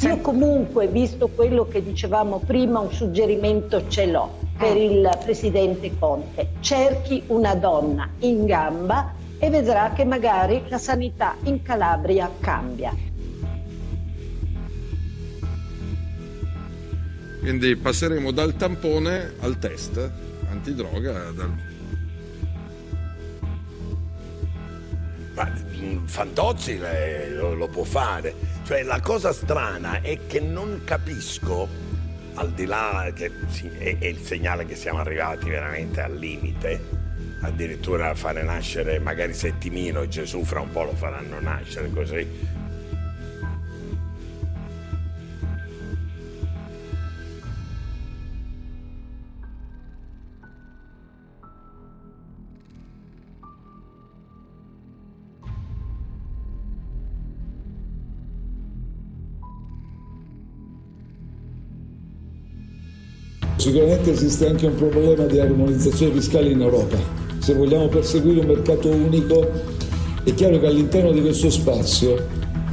Io comunque, visto quello che dicevamo prima, un suggerimento ce l'ho per il presidente Conte. Cerchi una donna in gamba e vedrà che magari la sanità in Calabria cambia. Quindi passeremo dal tampone al test antidroga. Dal... Ma mm, Fantozzi lo, lo può fare. Cioè la cosa strana è che non capisco, al di là che sì, è, è il segnale che siamo arrivati veramente al limite, addirittura fare nascere magari Settimino e Gesù fra un po' lo faranno nascere così Sicuramente esiste anche un problema di armonizzazione fiscale in Europa. Se vogliamo perseguire un mercato unico, è chiaro che all'interno di questo spazio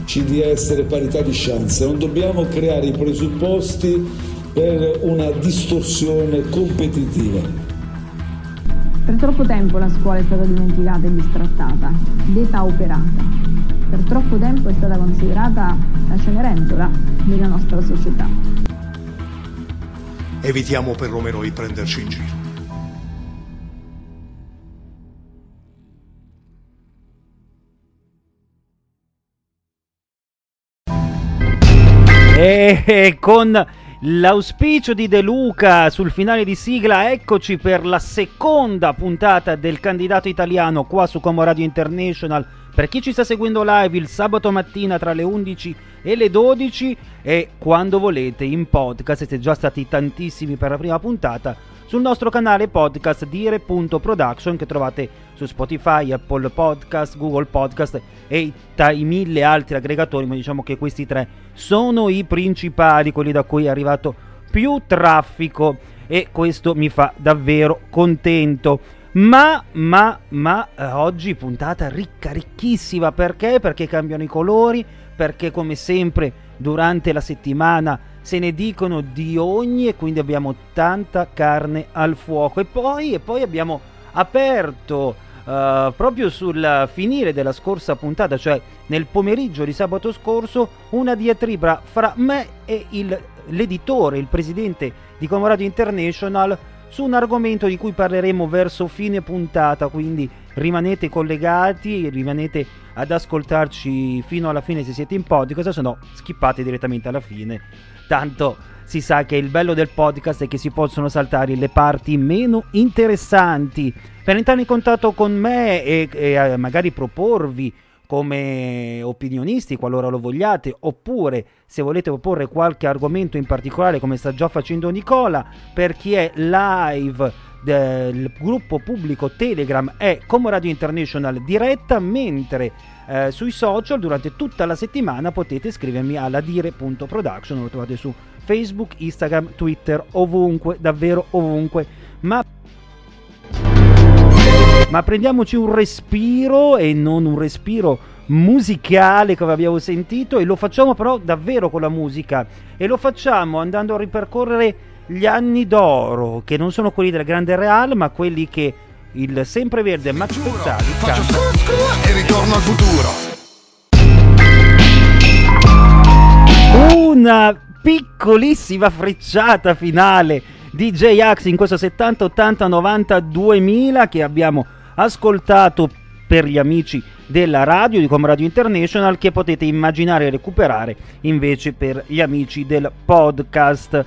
ci deve essere parità di chance. Non dobbiamo creare i presupposti per una distorsione competitiva. Per troppo tempo la scuola è stata dimenticata e bistrattata, depauperata. Per troppo tempo è stata considerata la cenerentola della nostra società evitiamo perlomeno di prenderci in giro. E con l'auspicio di De Luca sul finale di sigla, eccoci per la seconda puntata del candidato italiano qua su Como Radio International. Per chi ci sta seguendo live il sabato mattina tra le 11 e le 12 e quando volete in podcast, siete già stati tantissimi per la prima puntata, sul nostro canale podcast dire.production che trovate su Spotify, Apple Podcast, Google Podcast e i mille altri aggregatori, ma diciamo che questi tre sono i principali, quelli da cui è arrivato più traffico e questo mi fa davvero contento. Ma, ma, ma, eh, oggi puntata ricca, ricchissima, perché? Perché cambiano i colori, perché come sempre durante la settimana se ne dicono di ogni e quindi abbiamo tanta carne al fuoco. E poi, e poi abbiamo aperto uh, proprio sul finire della scorsa puntata, cioè nel pomeriggio di sabato scorso, una diatriba fra me e il, l'editore, il presidente di Comorado International su un argomento di cui parleremo verso fine puntata, quindi rimanete collegati, rimanete ad ascoltarci fino alla fine se siete in podcast, se no skippate direttamente alla fine. Tanto si sa che il bello del podcast è che si possono saltare le parti meno interessanti. Per entrare in contatto con me e, e eh, magari proporvi come opinionisti qualora lo vogliate, oppure se volete proporre qualche argomento in particolare come sta già facendo Nicola, per chi è live del gruppo pubblico Telegram è Como Radio International diretta, mentre eh, sui social durante tutta la settimana potete scrivermi alla dire.production, lo trovate su Facebook, Instagram, Twitter, ovunque, davvero ovunque. Ma ma prendiamoci un respiro e non un respiro musicale come abbiamo sentito e lo facciamo però davvero con la musica. E lo facciamo andando a ripercorrere gli anni d'oro che non sono quelli del Grande Real ma quelli che il sempreverde Max Pezzali canta e ritorno al futuro. Una piccolissima frecciata finale di J-Ax in questo 70, 80, 90, 2000 che abbiamo ascoltato per gli amici della radio di Com Radio International che potete immaginare e recuperare invece per gli amici del podcast.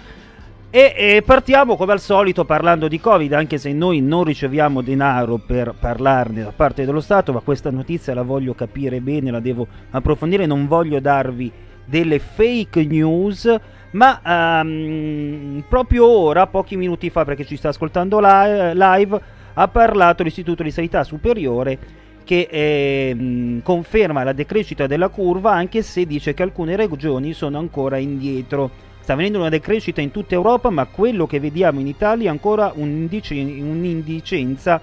E, e, partiamo come al solito parlando di Covid, anche se noi non riceviamo denaro per parlarne da parte dello Stato, ma questa notizia la voglio capire bene, la devo approfondire, non voglio darvi delle fake news, ma um, proprio ora, pochi minuti fa, perché ci sta ascoltando live, ha parlato l'Istituto di Sanità Superiore che eh, conferma la decrescita della curva anche se dice che alcune regioni sono ancora indietro. Sta avvenendo una decrescita in tutta Europa, ma quello che vediamo in Italia è ancora un'indice- un'indicenza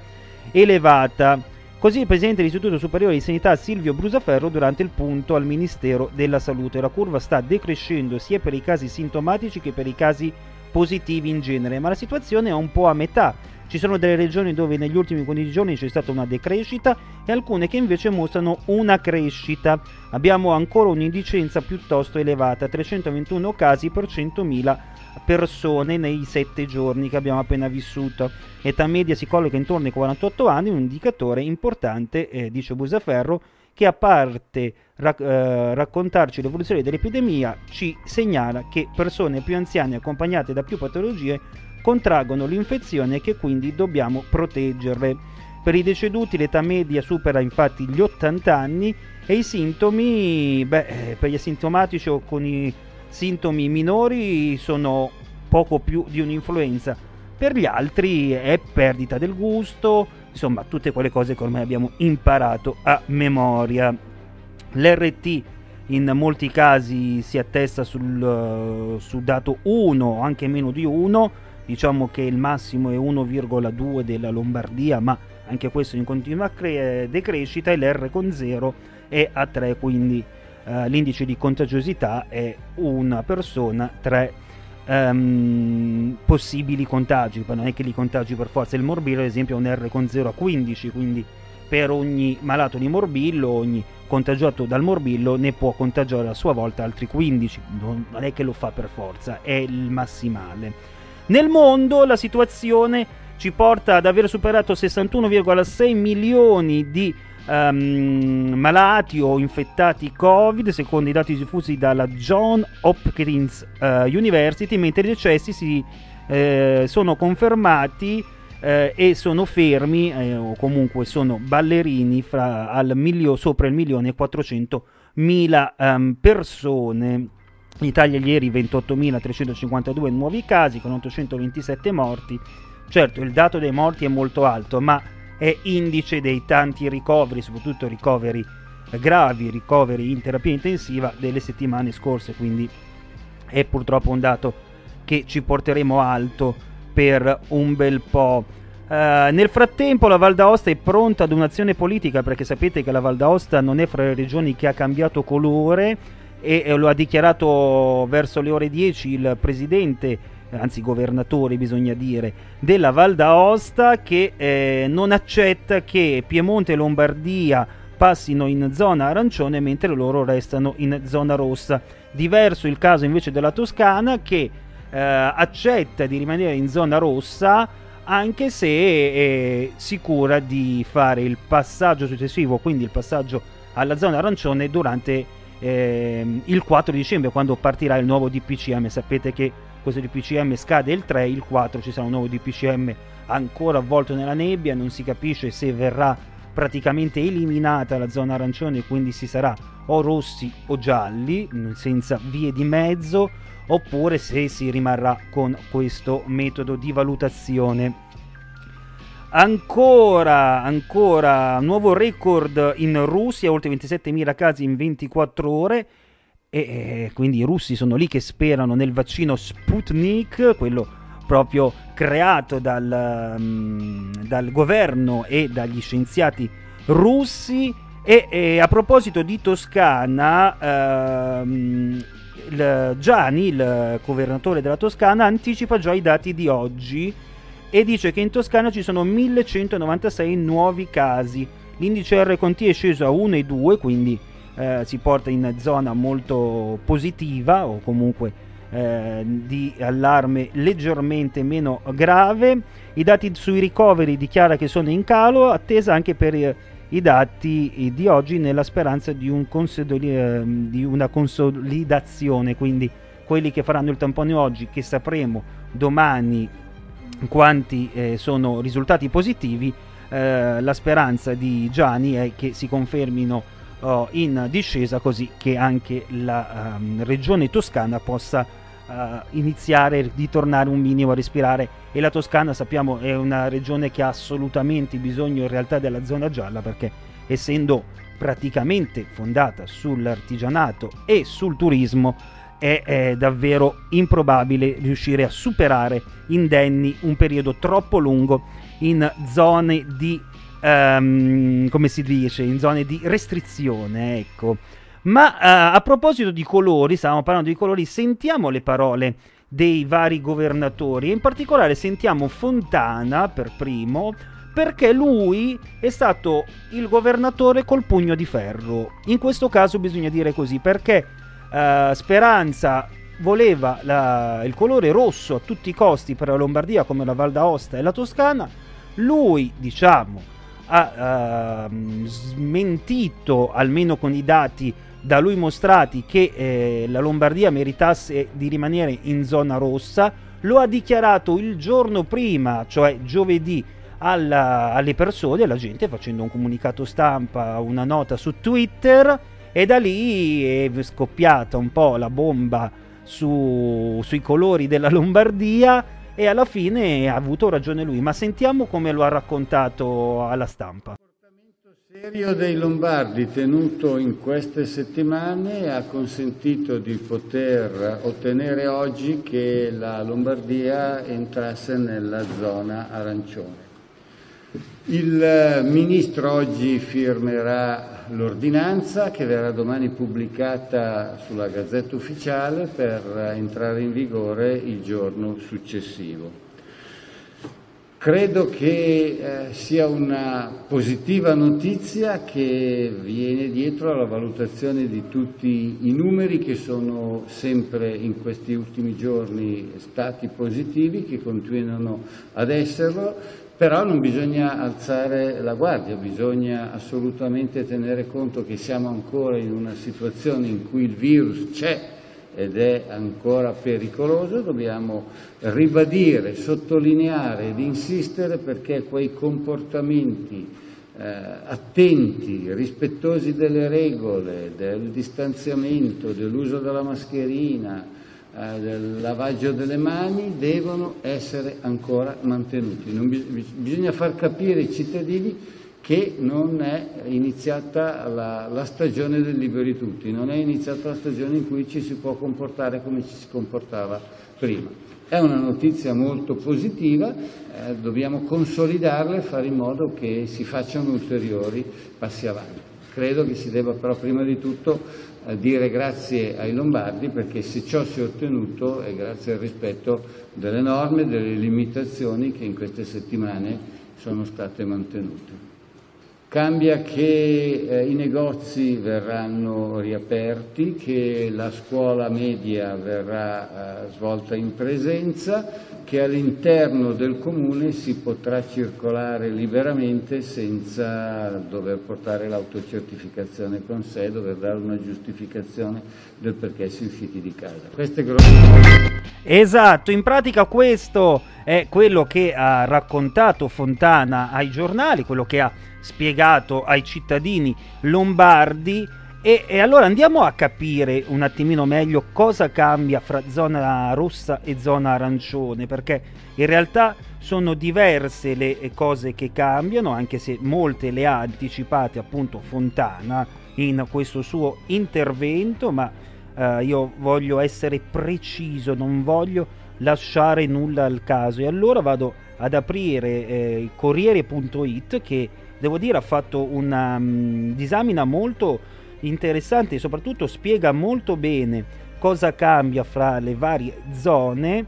elevata. Così il presidente dell'Istituto Superiore di Sanità Silvio Brusaferro durante il punto al Ministero della Salute. La curva sta decrescendo sia per i casi sintomatici che per i casi positivi in genere, ma la situazione è un po' a metà. Ci sono delle regioni dove negli ultimi 15 giorni c'è stata una decrescita e alcune che invece mostrano una crescita. Abbiamo ancora un'indicenza piuttosto elevata, 321 casi per 100.000 persone nei 7 giorni che abbiamo appena vissuto. Età media si colloca intorno ai 48 anni, un indicatore importante, eh, dice Busaferro, che a parte rac- eh, raccontarci l'evoluzione dell'epidemia, ci segnala che persone più anziane accompagnate da più patologie contraggono l'infezione e che quindi dobbiamo proteggerle. Per i deceduti l'età media supera infatti gli 80 anni e i sintomi, beh, eh, per gli asintomatici o con i sintomi minori sono poco più di un'influenza. Per gli altri è perdita del gusto, insomma tutte quelle cose che ormai abbiamo imparato a memoria. L'RT in molti casi si attesta sul, uh, su dato 1, anche meno di 1, diciamo che il massimo è 1,2 della Lombardia, ma anche questo in continua cre- decrescita e l'R con 0 è a 3, quindi uh, l'indice di contagiosità è una persona, 3 um, possibili contagi, ma non è che li contagi per forza. Il morbillo, ad esempio, ha un R con 0 a 15, quindi per ogni malato di morbillo, ogni contagiato dal morbillo ne può contagiare a sua volta altri 15, non è che lo fa per forza, è il massimale. Nel mondo la situazione ci porta ad aver superato 61,6 milioni di um, malati o infettati Covid, secondo i dati diffusi dalla John Hopkins uh, University, mentre i decessi si, eh, sono confermati eh, e sono fermi eh, o comunque sono ballerini fra milio, sopra il milione e 400 mila um, persone. In Italia ieri 28.352 nuovi casi con 827 morti. Certo, il dato dei morti è molto alto, ma è indice dei tanti ricoveri, soprattutto ricoveri gravi, ricoveri in terapia intensiva delle settimane scorse, quindi è purtroppo un dato che ci porteremo alto per un bel po'. Uh, nel frattempo la Val d'Aosta è pronta ad un'azione politica perché sapete che la Val d'Aosta non è fra le regioni che ha cambiato colore e, e lo ha dichiarato verso le ore 10 il presidente anzi governatore bisogna dire, della Val d'Aosta che eh, non accetta che Piemonte e Lombardia passino in zona arancione mentre loro restano in zona rossa. Diverso il caso invece della Toscana che eh, accetta di rimanere in zona rossa anche se è sicura di fare il passaggio successivo, quindi il passaggio alla zona arancione durante eh, il 4 dicembre quando partirà il nuovo DPCM. Sapete che questo DPCM scade il 3, il 4 ci sarà un nuovo DPCM ancora avvolto nella nebbia, non si capisce se verrà praticamente eliminata la zona arancione, quindi si sarà o rossi o gialli, senza vie di mezzo, oppure se si rimarrà con questo metodo di valutazione. Ancora, ancora, nuovo record in Russia, oltre 27.000 casi in 24 ore e quindi i russi sono lì che sperano nel vaccino Sputnik, quello proprio creato dal, um, dal governo e dagli scienziati russi. E, e a proposito di Toscana, ehm, il Gianni, il governatore della Toscana, anticipa già i dati di oggi e dice che in Toscana ci sono 1196 nuovi casi. L'indice R con T è sceso a 1,2, quindi eh, si porta in zona molto positiva o comunque eh, di allarme leggermente meno grave. I dati sui ricoveri dichiara che sono in calo, attesa anche per eh, i dati di oggi nella speranza di, un consoli- eh, di una consolidazione, quindi quelli che faranno il tampone oggi, che sapremo domani quanti eh, sono risultati positivi, eh, la speranza di Gianni è che si confermino oh, in discesa così che anche la um, regione toscana possa uh, iniziare a ritornare un minimo a respirare. E la Toscana sappiamo è una regione che ha assolutamente bisogno in realtà della zona gialla perché essendo praticamente fondata sull'artigianato e sul turismo è, è, davvero improbabile riuscire a superare indenni un periodo troppo lungo in zone di ehm, come si dice, in zone di restrizione, ecco. Ma eh, a proposito di colori, stavamo parlando di colori, sentiamo le parole dei vari governatori in particolare sentiamo Fontana per primo perché lui è stato il governatore col pugno di ferro. In questo caso bisogna dire così perché eh, Speranza voleva la, il colore rosso a tutti i costi per la Lombardia come la Val d'Aosta e la Toscana. Lui, diciamo, ha uh, smentito, almeno con i dati da lui mostrati, che eh, la Lombardia meritasse di rimanere in zona rossa. Lo ha dichiarato il giorno prima, cioè giovedì, alla, alle persone, alla gente, facendo un comunicato stampa, una nota su Twitter. E da lì è scoppiata un po' la bomba su, sui colori della Lombardia e alla fine ha avuto ragione lui. Ma sentiamo come lo ha raccontato alla stampa. Il serio dei Lombardi tenuto in queste settimane ha consentito di poter ottenere oggi che la Lombardia entrasse nella zona arancione. Il ministro oggi firmerà l'ordinanza che verrà domani pubblicata sulla Gazzetta Ufficiale per entrare in vigore il giorno successivo. Credo che eh, sia una positiva notizia che viene dietro alla valutazione di tutti i numeri che sono sempre in questi ultimi giorni stati positivi, che continuano ad esserlo, però non bisogna alzare la guardia, bisogna assolutamente tenere conto che siamo ancora in una situazione in cui il virus c'è ed è ancora pericoloso, dobbiamo ribadire, sottolineare ed insistere perché quei comportamenti eh, attenti, rispettosi delle regole, del distanziamento, dell'uso della mascherina, eh, del lavaggio delle mani devono essere ancora mantenuti. Bis- bisogna far capire ai cittadini che non è iniziata la, la, stagione del liberi tutti, non è iniziata la stagione in cui ci si può comportare come ci si comportava prima. È una notizia molto positiva, eh, dobbiamo consolidarla e fare in modo che si facciano ulteriori passi avanti. Credo che si debba però prima di tutto a dire grazie ai Lombardi perché se ciò si è ottenuto è grazie al rispetto delle norme, delle limitazioni che in queste settimane sono state mantenute. Cambia che eh, i negozi verranno riaperti, che la scuola media verrà eh, svolta in presenza, che all'interno del comune si potrà circolare liberamente senza dover portare l'autocertificazione con sé, dover dare una giustificazione del perché si è usciti di casa. Queste grosse... Esatto, in pratica questo è quello che ha raccontato Fontana ai giornali, quello che ha spiegato ai cittadini lombardi e, e, allora andiamo a capire un attimino meglio cosa cambia fra zona rossa e zona arancione, perché in realtà sono diverse le cose che cambiano, anche se molte le ha anticipate appunto Fontana in questo suo intervento, ma eh, io voglio essere preciso, non voglio lasciare nulla al caso. E allora vado ad aprire eh, Corriere.it che devo dire ha fatto una um, disamina molto interessante e soprattutto spiega molto bene cosa cambia fra le varie zone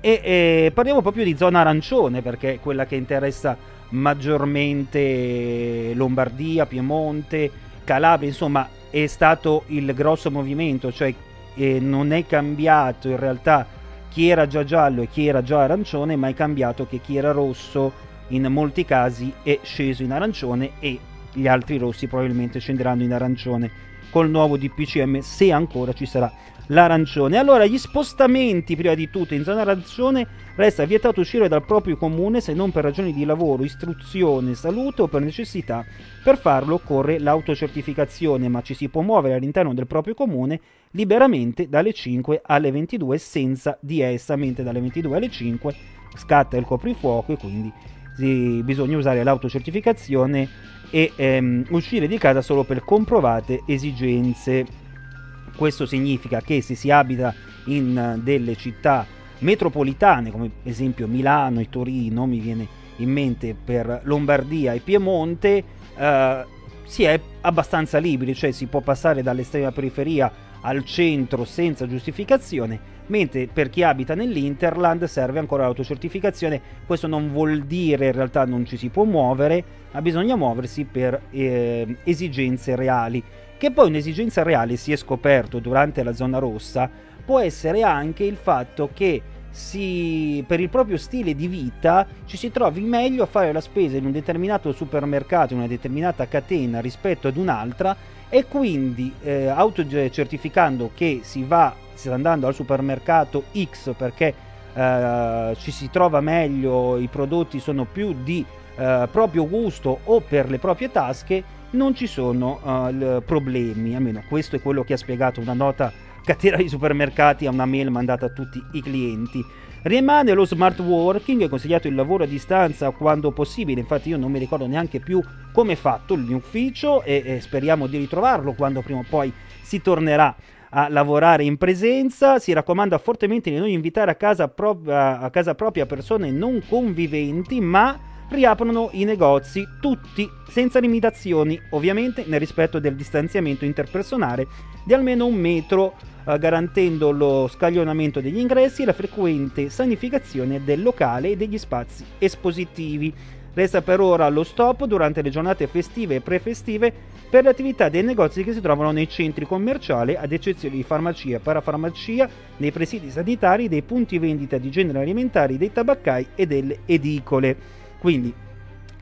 e, e parliamo proprio di zona arancione perché è quella che interessa maggiormente Lombardia, Piemonte, Calabria, insomma è stato il grosso movimento, cioè eh, non è cambiato in realtà chi era già giallo e chi era già arancione, ma è cambiato che chi era rosso in molti casi è sceso in arancione e gli altri rossi probabilmente scenderanno in arancione col nuovo DPCM se ancora ci sarà l'arancione. Allora, gli spostamenti prima di tutto in zona arancione resta vietato uscire dal proprio comune se non per ragioni di lavoro, istruzione, salute o per necessità. Per farlo occorre l'autocertificazione, ma ci si può muovere all'interno del proprio comune liberamente dalle 5 alle 22 senza di essa, mentre dalle 22 alle 5 scatta il coprifuoco e quindi bisogna usare l'autocertificazione e ehm, uscire di casa solo per comprovate esigenze. Questo significa che se si abita in delle città metropolitane, come per esempio Milano e Torino, mi viene in mente per Lombardia e Piemonte, eh, si è abbastanza liberi, cioè si può passare dall'estrema periferia al centro senza giustificazione, mentre per chi abita nell'Interland serve ancora l'autocertificazione. Questo non vuol dire in realtà non ci si può muovere, ma bisogna muoversi per eh, esigenze reali. Che poi un'esigenza reale si è scoperto durante la zona rossa può essere anche il fatto che si, per il proprio stile di vita ci si trovi meglio a fare la spesa in un determinato supermercato, in una determinata catena rispetto ad un'altra e quindi eh, autocertificando che si va si sta andando al supermercato X perché eh, ci si trova meglio, i prodotti sono più di eh, proprio gusto o per le proprie tasche, non ci sono uh, problemi, almeno questo è quello che ha spiegato una nota catena di supermercati a una mail mandata a tutti i clienti. Rimane lo smart working, è consigliato il lavoro a distanza quando possibile, infatti io non mi ricordo neanche più come è fatto il mio ufficio e, e speriamo di ritrovarlo quando prima o poi si tornerà a lavorare in presenza. Si raccomanda fortemente di non invitare a casa, pro- a casa propria persone non conviventi, ma riaprono i negozi tutti senza limitazioni, ovviamente nel rispetto del distanziamento interpersonale di almeno un metro, eh, garantendo lo scaglionamento degli ingressi e la frequente sanificazione del locale e degli spazi espositivi. Resta per ora lo stop durante le giornate festive e prefestive per le attività dei negozi che si trovano nei centri commerciali, ad eccezione di farmacia, parafarmacia, nei presidi sanitari, dei punti vendita di generi alimentari, dei tabaccai e delle edicole. Quindi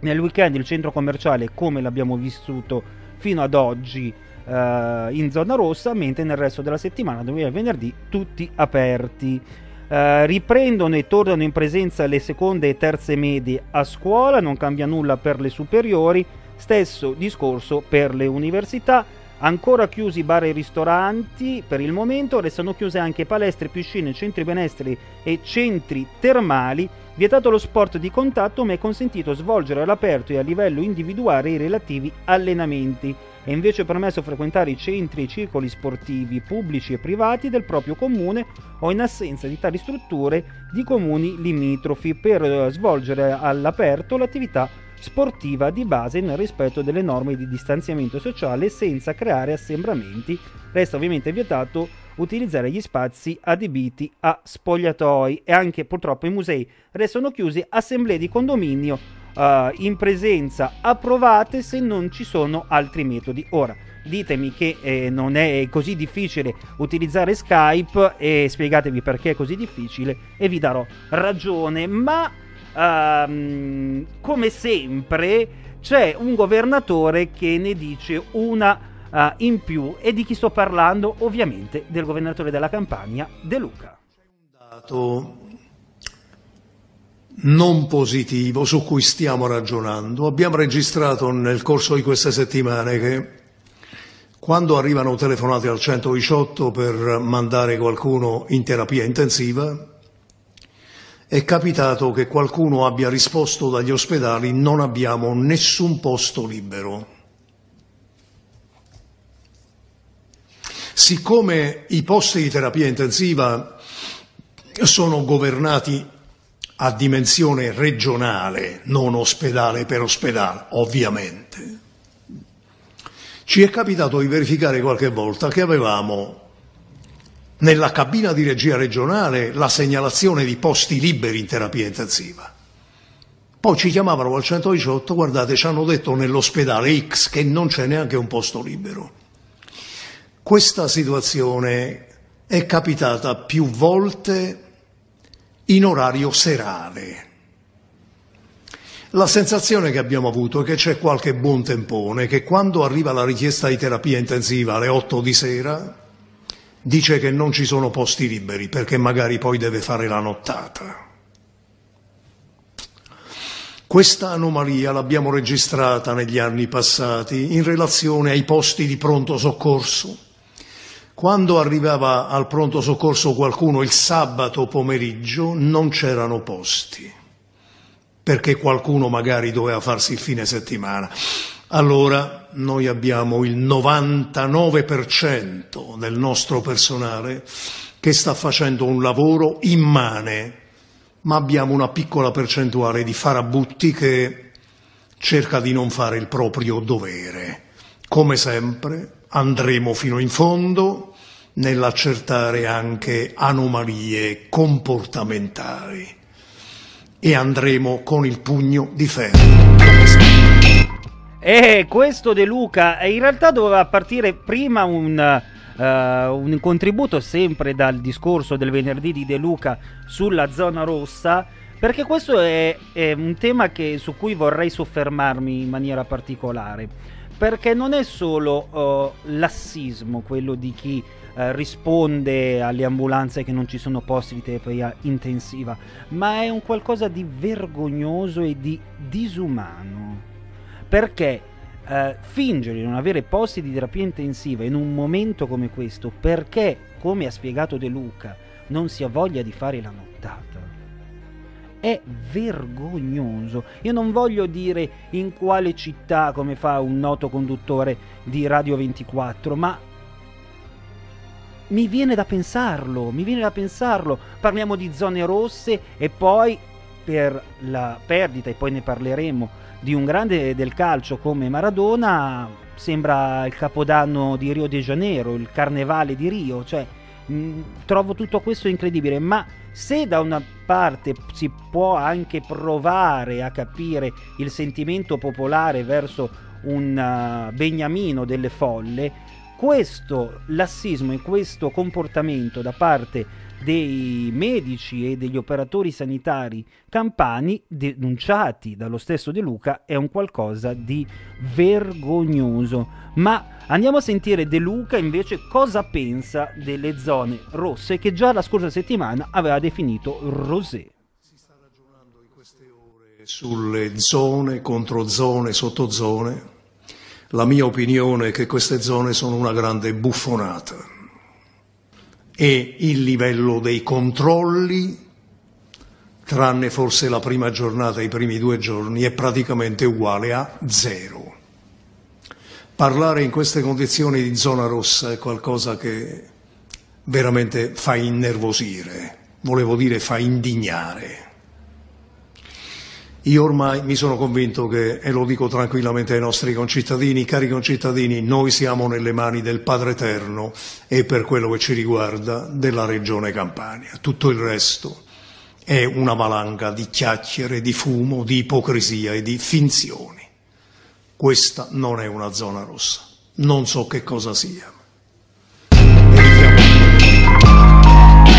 nel weekend il centro commerciale come l'abbiamo vissuto fino ad oggi eh, in zona rossa, mentre nel resto della settimana, domenica e venerdì, tutti aperti. Uh, riprendono e tornano in presenza le seconde e terze medie a scuola, non cambia nulla per le superiori, stesso discorso per le università. Ancora chiusi bar e ristoranti per il momento, restano chiuse anche palestre, piscine, centri benessere e centri termali. Vietato lo sport di contatto, ma è consentito svolgere all'aperto e a livello individuale i relativi allenamenti. È invece permesso frequentare i centri e i circoli sportivi pubblici e privati del proprio comune o in assenza di tali strutture di comuni limitrofi per eh, svolgere all'aperto l'attività sportiva di base nel rispetto delle norme di distanziamento sociale senza creare assembramenti. Resta ovviamente vietato utilizzare gli spazi adibiti a spogliatoi e anche purtroppo i musei restano chiusi assemblee di condominio uh, in presenza approvate se non ci sono altri metodi. Ora, ditemi che eh, non è così difficile utilizzare Skype e spiegatevi perché è così difficile e vi darò ragione, ma uh, come sempre c'è un governatore che ne dice una uh, in più e di chi sto parlando? Ovviamente del governatore della Campania, De Luca. Non positivo su cui stiamo ragionando. Abbiamo registrato nel corso di queste settimane che quando arrivano telefonate al 118 per mandare qualcuno in terapia intensiva, è capitato che qualcuno abbia risposto dagli ospedali non abbiamo nessun posto libero. Siccome i posti di terapia intensiva sono governati a dimensione regionale, non ospedale per ospedale, ovviamente. Ci è capitato di verificare qualche volta che avevamo nella cabina di regia regionale la segnalazione di posti liberi in terapia intensiva. Poi ci chiamavano al 118, guardate, ci hanno detto nell'ospedale X che non c'è neanche un posto libero. Questa situazione è capitata più volte in orario serale. La sensazione che abbiamo avuto è che c'è qualche buon tempone che quando arriva la richiesta di terapia intensiva alle 8 di sera dice che non ci sono posti liberi perché magari poi deve fare la nottata. Questa anomalia l'abbiamo registrata negli anni passati in relazione ai posti di pronto soccorso quando arrivava al pronto soccorso qualcuno il sabato pomeriggio non c'erano posti, perché qualcuno magari doveva farsi il fine settimana. Allora noi abbiamo il 99% del nostro personale che sta facendo un lavoro immane ma abbiamo una piccola percentuale di farabutti che cerca di non fare il proprio dovere. Come sempre andremo fino in fondo nell'accertare anche anomalie comportamentali e andremo con il pugno di ferro. come sempre. E questo De Luca eh, in realtà doveva partire prima un, eh, un contributo sempre dal discorso del venerdì di De Luca sulla zona rossa, perché questo è, è un tema che- su cui vorrei soffermarmi in maniera particolare. Perché non è solo eh, lassismo quello di chi eh, risponde alle ambulanze che non ci sono posti di terapia intensiva, ma è un qualcosa di vergognoso e di disumano. Perché eh, fingere di non avere posti di terapia intensiva in un momento come questo, perché, come ha spiegato De Luca, non si ha voglia di fare la nottata, è vergognoso. Io non voglio dire in quale città, come fa un noto conduttore di Radio 24, ma mi viene da pensarlo, mi viene da pensarlo. Parliamo di zone rosse e poi per la perdita, e poi ne parleremo, di un grande del calcio come Maradona, sembra il capodanno di Rio de Janeiro, il carnevale di Rio, cioè mh, trovo tutto questo incredibile, ma se da una parte si può anche provare a capire il sentimento popolare verso un uh, beniamino delle folle, questo lassismo e questo comportamento da parte dei medici e degli operatori sanitari campani denunciati dallo stesso De Luca è un qualcosa di vergognoso. Ma andiamo a sentire De Luca invece cosa pensa delle zone rosse che già la scorsa settimana aveva definito rosé. sulle zone, controzone, sottozone. La mia opinione è che queste zone sono una grande buffonata e il livello dei controlli, tranne forse la prima giornata, i primi due giorni, è praticamente uguale a zero. Parlare in queste condizioni di zona rossa è qualcosa che veramente fa innervosire, volevo dire fa indignare. Io ormai mi sono convinto che, e lo dico tranquillamente ai nostri concittadini, cari concittadini, noi siamo nelle mani del Padre Eterno e per quello che ci riguarda della Regione Campania. Tutto il resto è una valanga di chiacchiere, di fumo, di ipocrisia e di finzioni. Questa non è una zona rossa, non so che cosa sia.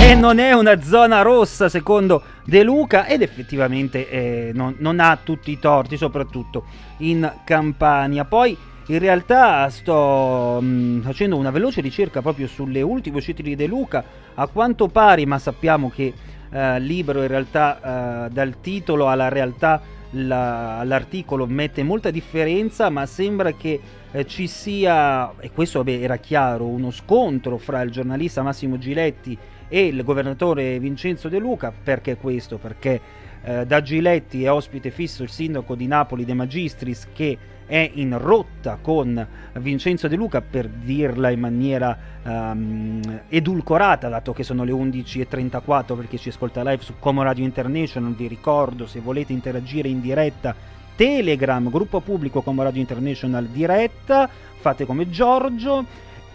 E non è una zona rossa secondo De Luca ed effettivamente eh, non, non ha tutti i torti, soprattutto in Campania. Poi in realtà sto mh, facendo una veloce ricerca proprio sulle ultime uscite di De Luca, a quanto pari, ma sappiamo che eh, libero in realtà eh, dal titolo alla realtà la- l'articolo mette molta differenza, ma sembra che eh, ci sia, e questo vabbè, era chiaro, uno scontro fra il giornalista Massimo Giletti e il governatore Vincenzo De Luca. Perché questo? Perché eh, da Giletti è ospite fisso il sindaco di Napoli De Magistris che è in rotta con Vincenzo De Luca per dirla in maniera ehm, edulcorata dato che sono le 11.34 perché ci ascolta live su Como Radio International vi ricordo se volete interagire in diretta Telegram, gruppo pubblico Como Radio International diretta fate come Giorgio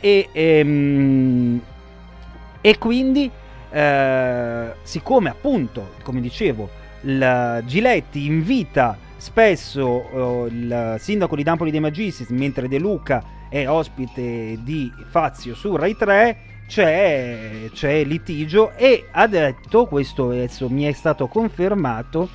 e, ehm, e quindi eh, siccome appunto come dicevo il Giletti invita spesso eh, il sindaco di Napoli De Magistris mentre De Luca è ospite di Fazio su Rai 3 c'è, c'è litigio e ha detto questo adesso mi è stato confermato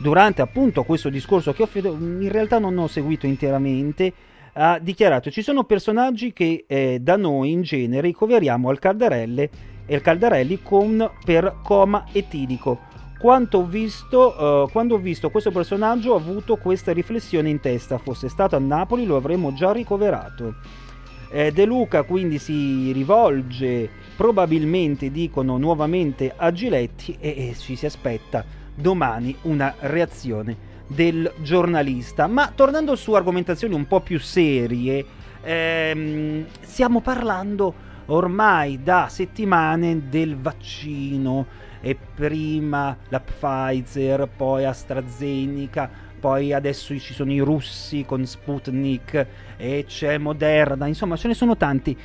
durante appunto questo discorso che ho in realtà non ho seguito interamente ha dichiarato ci sono personaggi che eh, da noi in genere ricoveriamo al Caldarelle e il Caldarelli con, per coma etilico. Ho visto, eh, quando ho visto questo personaggio ho avuto questa riflessione in testa. Fosse stato a Napoli lo avremmo già ricoverato. Eh, De Luca quindi si rivolge probabilmente dicono nuovamente a Giletti e, e ci si aspetta domani una reazione del giornalista. Ma tornando su argomentazioni un po' più serie ehm, stiamo parlando ormai da settimane del vaccino e prima la Pfizer, poi AstraZeneca, poi adesso ci sono i russi con Sputnik e c'è Moderna, insomma ce ne sono tanti.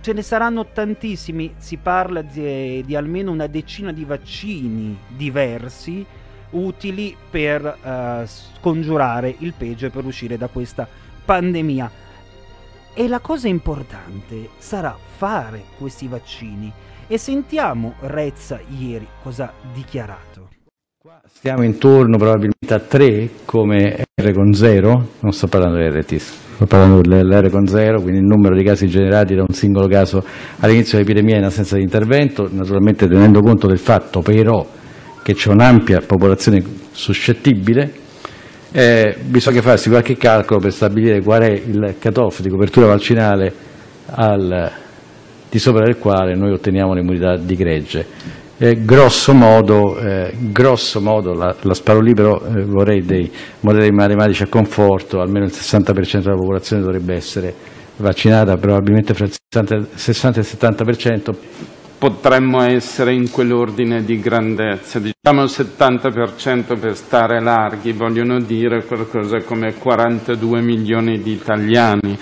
Ce ne saranno tantissimi, si parla di, di almeno una decina di vaccini diversi utili per uh, scongiurare il peggio e per uscire da questa pandemia. E la cosa importante sarà fare questi vaccini. E sentiamo Rezza ieri cosa ha dichiarato. Stiamo intorno probabilmente a 3 come R con 0, non sto parlando dell'RT, sto parlando dell'R con 0, quindi il numero di casi generati da un singolo caso all'inizio dell'epidemia in assenza di intervento, naturalmente tenendo conto del fatto però che c'è un'ampia popolazione suscettibile eh, bisogna farsi qualche calcolo per stabilire qual è il cut-off di copertura vaccinale al, di sopra del quale noi otteniamo l'immunità di gregge. Eh, grosso modo, eh, grosso modo la, la, sparo libero eh, vorrei dei modelli matematici a conforto, almeno il 60% della popolazione dovrebbe essere vaccinata, probabilmente fra il 60 e il 70% potremmo essere in quell'ordine di grandezza. Diciamo il 70% per stare larghi, vogliono dire qualcosa come 42 milioni di italiani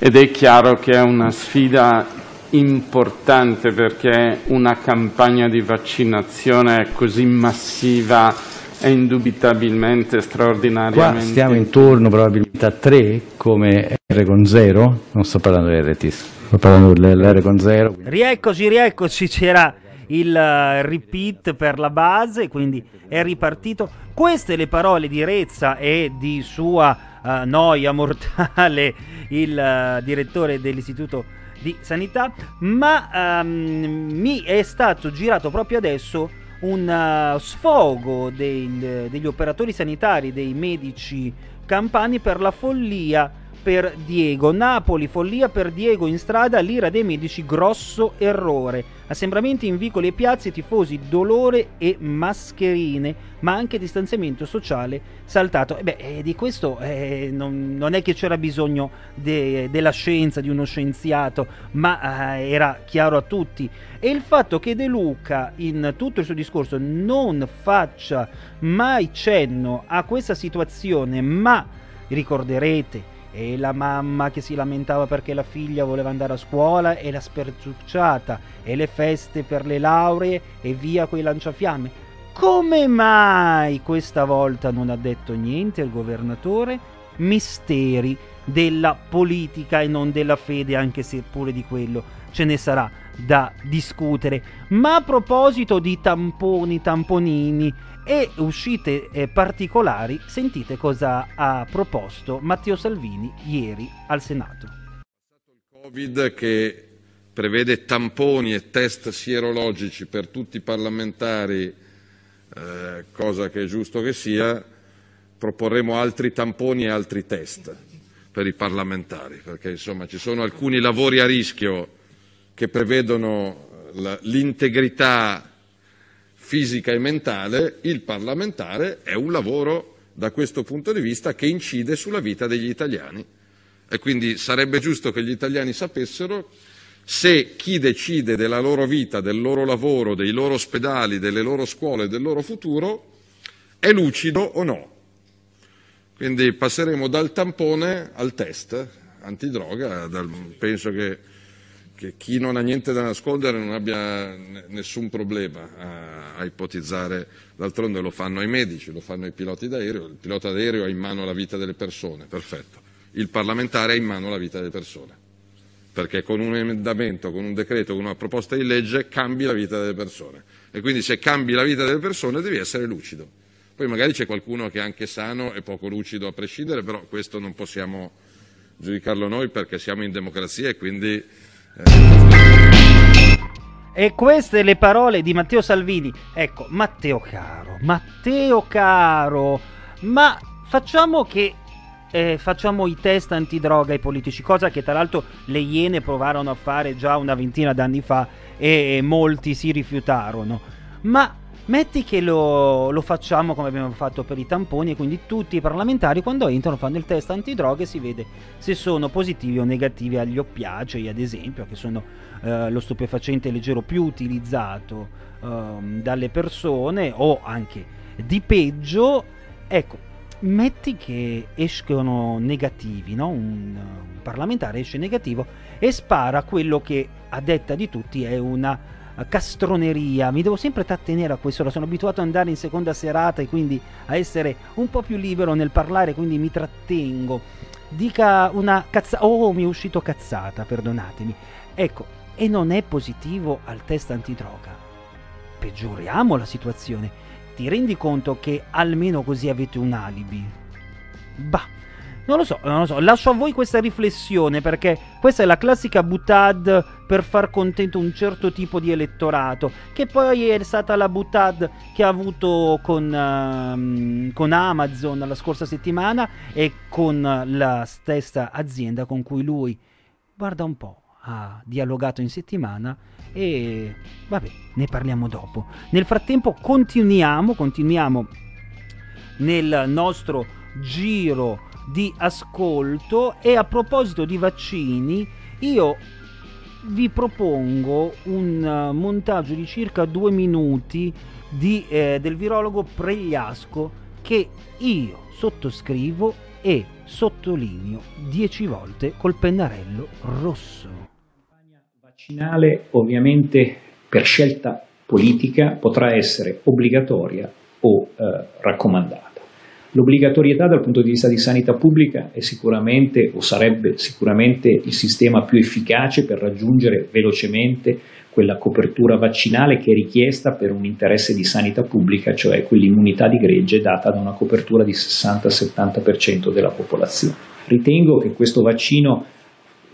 ed è chiaro che è una sfida importante perché una campagna di vaccinazione così massiva è indubitabilmente straordinariamente... Qua stiamo intorno probabilmente a 3 come R con 0, non sto parlando di RT, parlando dell'R con 0. Rieccoci, rieccoci, c'era il uh, repeat per la base, quindi è ripartito. Queste le parole di Rezza e di sua uh, noia mortale, il uh, direttore dell'Istituto di Sanità, ma um, mi è stato girato proprio adesso un sfogo del, degli operatori sanitari, dei medici campani per la follia per Diego. Napoli, follia per Diego in strada, l'ira dei medici, grosso errore. Assembramenti in vicoli e piazze, tifosi, dolore e mascherine, ma anche distanziamento sociale saltato. E beh, eh, di questo eh, non, non, è che c'era bisogno de, della scienza, di uno scienziato, ma eh, era chiaro a tutti. E il fatto che De Luca, in tutto il suo discorso, non faccia mai cenno a questa situazione, ma ricorderete e la mamma che si lamentava perché la figlia voleva andare a scuola e la sperciucciata e le feste per le lauree e via quei lanciafiamme. Come mai questa volta non ha detto niente il governatore? Misteri della politica e non della fede, anche se pure di quello ce ne sarà da discutere. Ma a proposito di tamponi, tamponini, e uscite eh, particolari, sentite cosa ha proposto Matteo Salvini ieri al Senato. Il Covid che prevede tamponi e test sierologici per tutti i parlamentari, eh, cosa che è giusto che sia, proporremo altri tamponi e altri test per i parlamentari, perché insomma ci sono alcuni lavori a rischio che prevedono l'integrità fisica e mentale, il parlamentare è un lavoro da questo punto di vista che incide sulla vita degli italiani. E quindi sarebbe giusto che gli italiani sapessero se chi decide della loro vita, del loro lavoro, dei loro ospedali, delle loro scuole, del loro futuro, è lucido o no. Quindi passeremo dal tampone al test antidroga, penso che che chi non ha niente da nascondere non abbia nessun problema a, a, ipotizzare, d'altronde lo fanno i medici, lo fanno i piloti d'aereo, il pilota d'aereo ha in mano la vita delle persone, perfetto, il parlamentare ha in mano la vita delle persone, perché con un emendamento, con un decreto, con una proposta di legge cambi la vita delle persone. E quindi se cambi la vita delle persone devi essere lucido. Poi magari c'è qualcuno che è anche sano e poco lucido a prescindere, però questo non possiamo giudicarlo noi perché siamo in democrazia e quindi e queste le parole di Matteo Salvini. Ecco, Matteo caro, Matteo caro, ma facciamo che eh, facciamo i test antidroga ai politici, cosa che tra l'altro le Iene provarono a fare già una ventina d'anni fa e molti si rifiutarono. Ma Metti che lo, lo, facciamo come abbiamo fatto per i tamponi e quindi tutti i parlamentari quando entrano fanno il test antidroga e si vede se sono positivi o negativi agli oppiacei, ad esempio, che sono eh, lo stupefacente leggero più utilizzato eh, dalle persone o anche di peggio. Ecco, metti che escono negativi, no? un, un parlamentare esce negativo e spara quello che a detta di tutti è una castroneria, mi devo sempre trattenere a questo, sono abituato ad andare in seconda serata e quindi a essere un po' più libero nel parlare, quindi mi trattengo. Dica una cazzata, oh mi è uscito cazzata, perdonatemi. Ecco, e non è positivo al test antidroga. Peggioriamo la situazione. Ti rendi conto che almeno così avete un alibi? Bah, non lo so, non lo so, lascio a voi questa riflessione perché questa è la classica butad per far contento un certo tipo di elettorato, che poi è stata la butad che ha avuto con, uh, con Amazon la scorsa settimana e con la stessa azienda con cui lui, guarda un po', ha dialogato in settimana e vabbè, ne parliamo dopo. Nel frattempo continuiamo, continuiamo nel nostro giro di ascolto e a proposito di vaccini io vi propongo un uh, montaggio di circa due minuti di, eh, del virologo Pregliasco che io sottoscrivo e sottolineo dieci volte col pennarello rosso. Vaccinale ovviamente per scelta politica potrà essere obbligatoria o eh, raccomandata. L'obbligatorietà dal punto di vista di sanità pubblica è sicuramente o sarebbe sicuramente il sistema più efficace per raggiungere velocemente quella copertura vaccinale che è richiesta per un interesse di sanità pubblica, cioè quell'immunità di gregge data da una copertura di 60-70% della popolazione. Ritengo che questo vaccino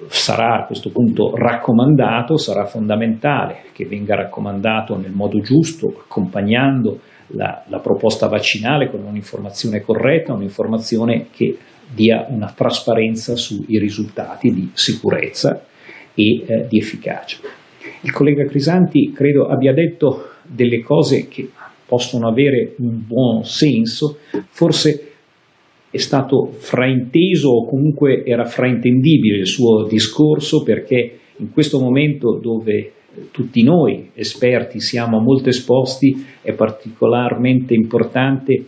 sarà a questo punto raccomandato, sarà fondamentale che venga raccomandato nel modo giusto, accompagnando la, la proposta vaccinale con un'informazione corretta, un'informazione che dia una trasparenza sui risultati di sicurezza e eh, di efficacia. Il collega Crisanti credo abbia detto delle cose che possono avere un buon senso, forse è stato frainteso o comunque era fraintendibile il suo discorso perché in questo momento dove tutti noi esperti siamo molto esposti, è particolarmente importante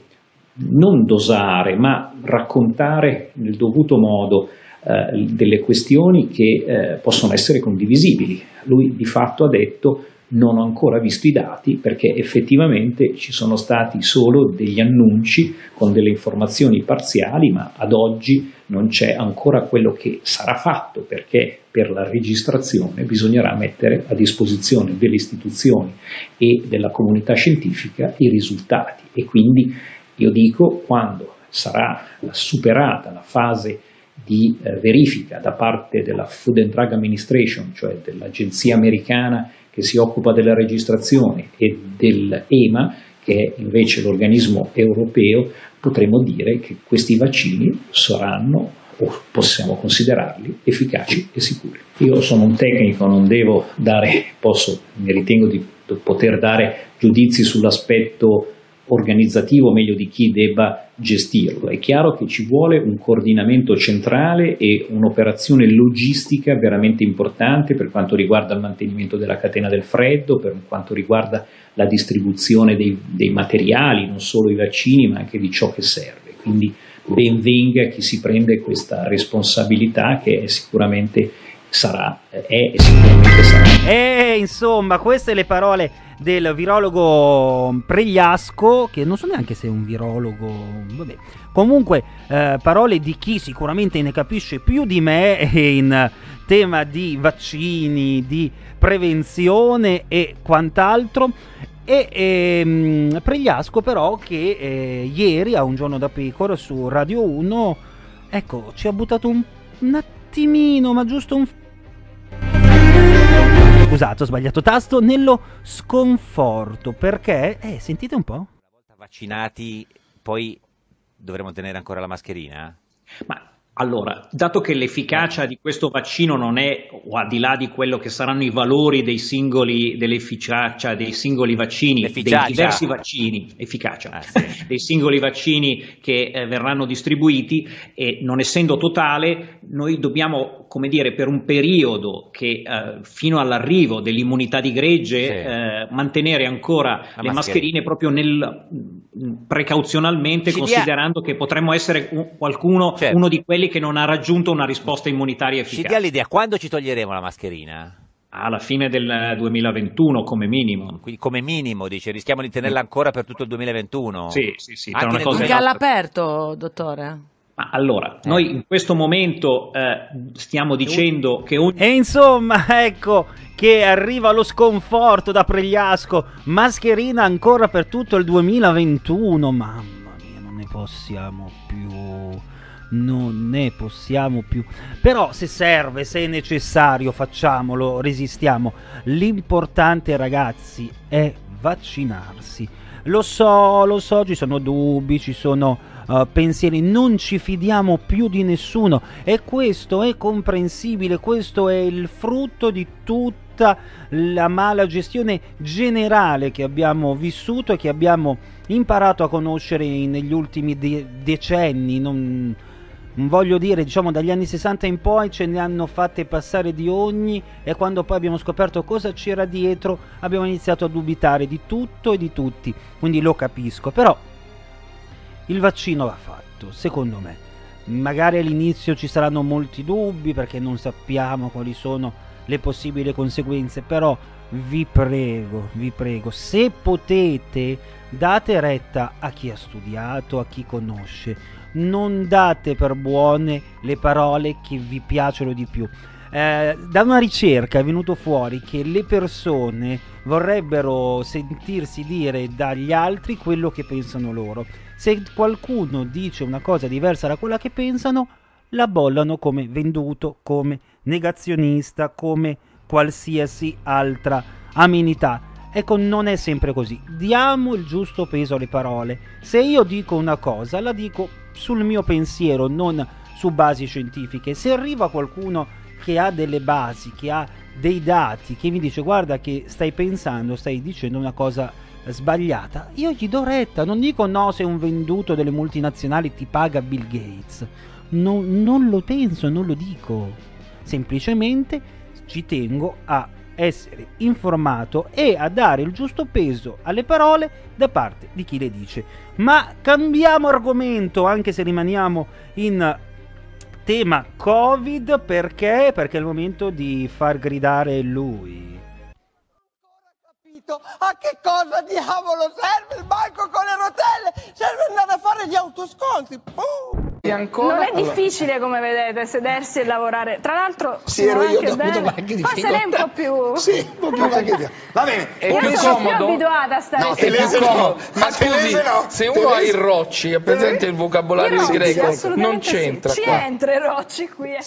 non dosare, ma raccontare nel dovuto modo eh, delle questioni che eh, possono essere condivisibili. Lui di fatto ha detto non ho ancora visto i dati perché effettivamente ci sono stati solo degli annunci con delle informazioni parziali, ma ad oggi non c'è ancora quello che sarà fatto perché per la registrazione bisognerà mettere a disposizione delle istituzioni e della comunità scientifica i risultati. E quindi io dico quando sarà superata la fase di eh, verifica da parte della Food and Drug Administration, cioè dell'agenzia americana che si occupa della registrazione e dell'EMA, che è invece l'organismo europeo, potremo dire che questi vaccini saranno o possiamo considerarli efficaci e sicuri. Io sono un tecnico, non devo dare, posso, mi ritengo di poter dare giudizi sull'aspetto organizzativo, meglio di chi debba gestirlo. È chiaro che ci vuole un coordinamento centrale e un'operazione logistica veramente importante per quanto riguarda il mantenimento della catena del freddo, per quanto riguarda la distribuzione dei, dei materiali, non solo i vaccini, ma anche di ciò che serve. Quindi ben venga chi si prende questa responsabilità che è sicuramente sarà, è e sicuramente sarà. E insomma, queste le parole del virologo Pregliasco, che non so neanche se è un virologo, vabbè. Comunque, eh, parole di chi sicuramente ne capisce più di me in tema di vaccini, di prevenzione e quant'altro. E ehm, Pregliasco però che eh, ieri a un giorno da pecora su Radio 1, ecco, ci ha buttato un, un attimino, ma giusto un Scusate, ho sbagliato tasto. Nello sconforto. Perché? Eh, sentite un po'. Una volta vaccinati, poi dovremo tenere ancora la mascherina? Ma Allora, dato che l'efficacia di questo vaccino non è, o al di là di quello che saranno i valori dei singoli, dell'efficacia dei singoli vaccini, L'efficacia. dei diversi vaccini, efficacia, Ah, sì. dei singoli vaccini che eh, verranno distribuiti e non essendo totale, noi dobbiamo, come dire, per un periodo che eh, fino all'arrivo dell'immunità di gregge, Sì. eh, mantenere ancora le mascherina. mascherine proprio nel mh, precauzionalmente, Ci dia- considerando che potremmo essere un- qualcuno, Certo. uno di quelli che non ha raggiunto una risposta immunitaria Ci efficace. dia l'idea, quando ci toglieremo la mascherina? Alla fine del 2021 come minimo. Quindi come minimo, dice, rischiamo di tenerla ancora per tutto il 2021? Sì, sì, sì, tra Anche una cosa Anche all'aperto, dottore? Ma allora, noi in questo momento eh, stiamo dicendo che ogni E insomma, ecco che arriva lo sconforto da Pregliasco. Mascherina ancora per tutto il 2021. Mamma mia, non ne possiamo più. Non ne possiamo più. Però se serve, se è necessario, facciamolo, resistiamo. L'importante, ragazzi, è vaccinarsi. Lo so, lo so, ci sono dubbi, ci sono uh, pensieri, non ci fidiamo più di nessuno e questo è comprensibile, questo è il frutto di tutta la mala gestione generale che abbiamo vissuto e che abbiamo imparato a conoscere negli ultimi de- decenni. Non, voglio dire, diciamo, dagli anni 60 in poi ce ne hanno fatte passare di ogni e quando poi abbiamo scoperto cosa c'era dietro abbiamo iniziato a dubitare di tutto e di tutti. Quindi lo capisco, però il vaccino va fatto, secondo me. Magari all'inizio ci saranno molti dubbi perché non sappiamo quali sono le possibili conseguenze, però vi prego, vi prego, se potete date retta a chi ha studiato, a chi conosce, non date per buone le parole che vi piacciono di più. Eh, da una ricerca è venuto fuori che le persone vorrebbero sentirsi dire dagli altri quello che pensano loro. Se qualcuno dice una cosa diversa da quella che pensano, la bollano come venduto, come negazionista, come qualsiasi altra amenità. Ecco, non è sempre così. Diamo il giusto peso alle parole. Se io dico una cosa, la dico sul mio pensiero, non su basi scientifiche. Se arriva qualcuno che ha delle basi, che ha dei dati, che mi dice guarda che stai pensando, stai dicendo una cosa sbagliata, io gli do retta, non dico no se un venduto delle multinazionali ti paga Bill Gates, No- non lo penso, non lo dico, semplicemente ci tengo a essere informato e a dare il giusto peso alle parole da parte di chi le dice. Ma cambiamo argomento, anche se rimaniamo in tema Covid, perché? Perché è il momento di far gridare lui. A che cosa diavolo serve il banco con le rotelle? Serve andare a fare gli autosconti. Puh. Non è difficile come vedete sedersi e lavorare. Tra l'altro, Sì, ero io, anche ho avuto qualche Forse lei è un po' più. Sì, un po' più anche Va bene. Io un sono più comodo. abituata a stare No. Telese no. Ma scusi, no. se uno ha il Rocci, è presente il vocabolario I Rocci, greco, non assolutamente sì. c'entra Ci entra i Rocci qui. eh.